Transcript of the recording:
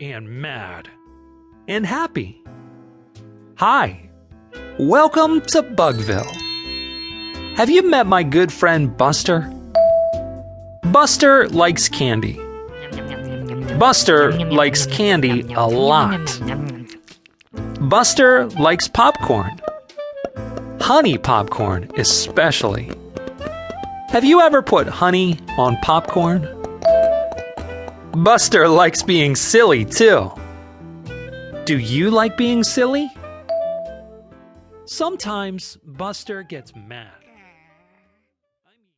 and mad and happy. Hi, welcome to Bugville. Have you met my good friend Buster? Buster likes candy. Buster likes candy a lot. Buster likes popcorn. Honey popcorn, especially. Have you ever put honey on popcorn? Buster likes being silly too. Do you like being silly? Sometimes Buster gets mad.